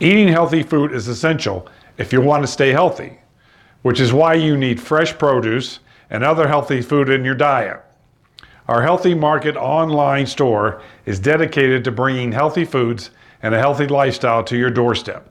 Eating healthy food is essential if you want to stay healthy, which is why you need fresh produce and other healthy food in your diet. Our Healthy Market online store is dedicated to bringing healthy foods and a healthy lifestyle to your doorstep.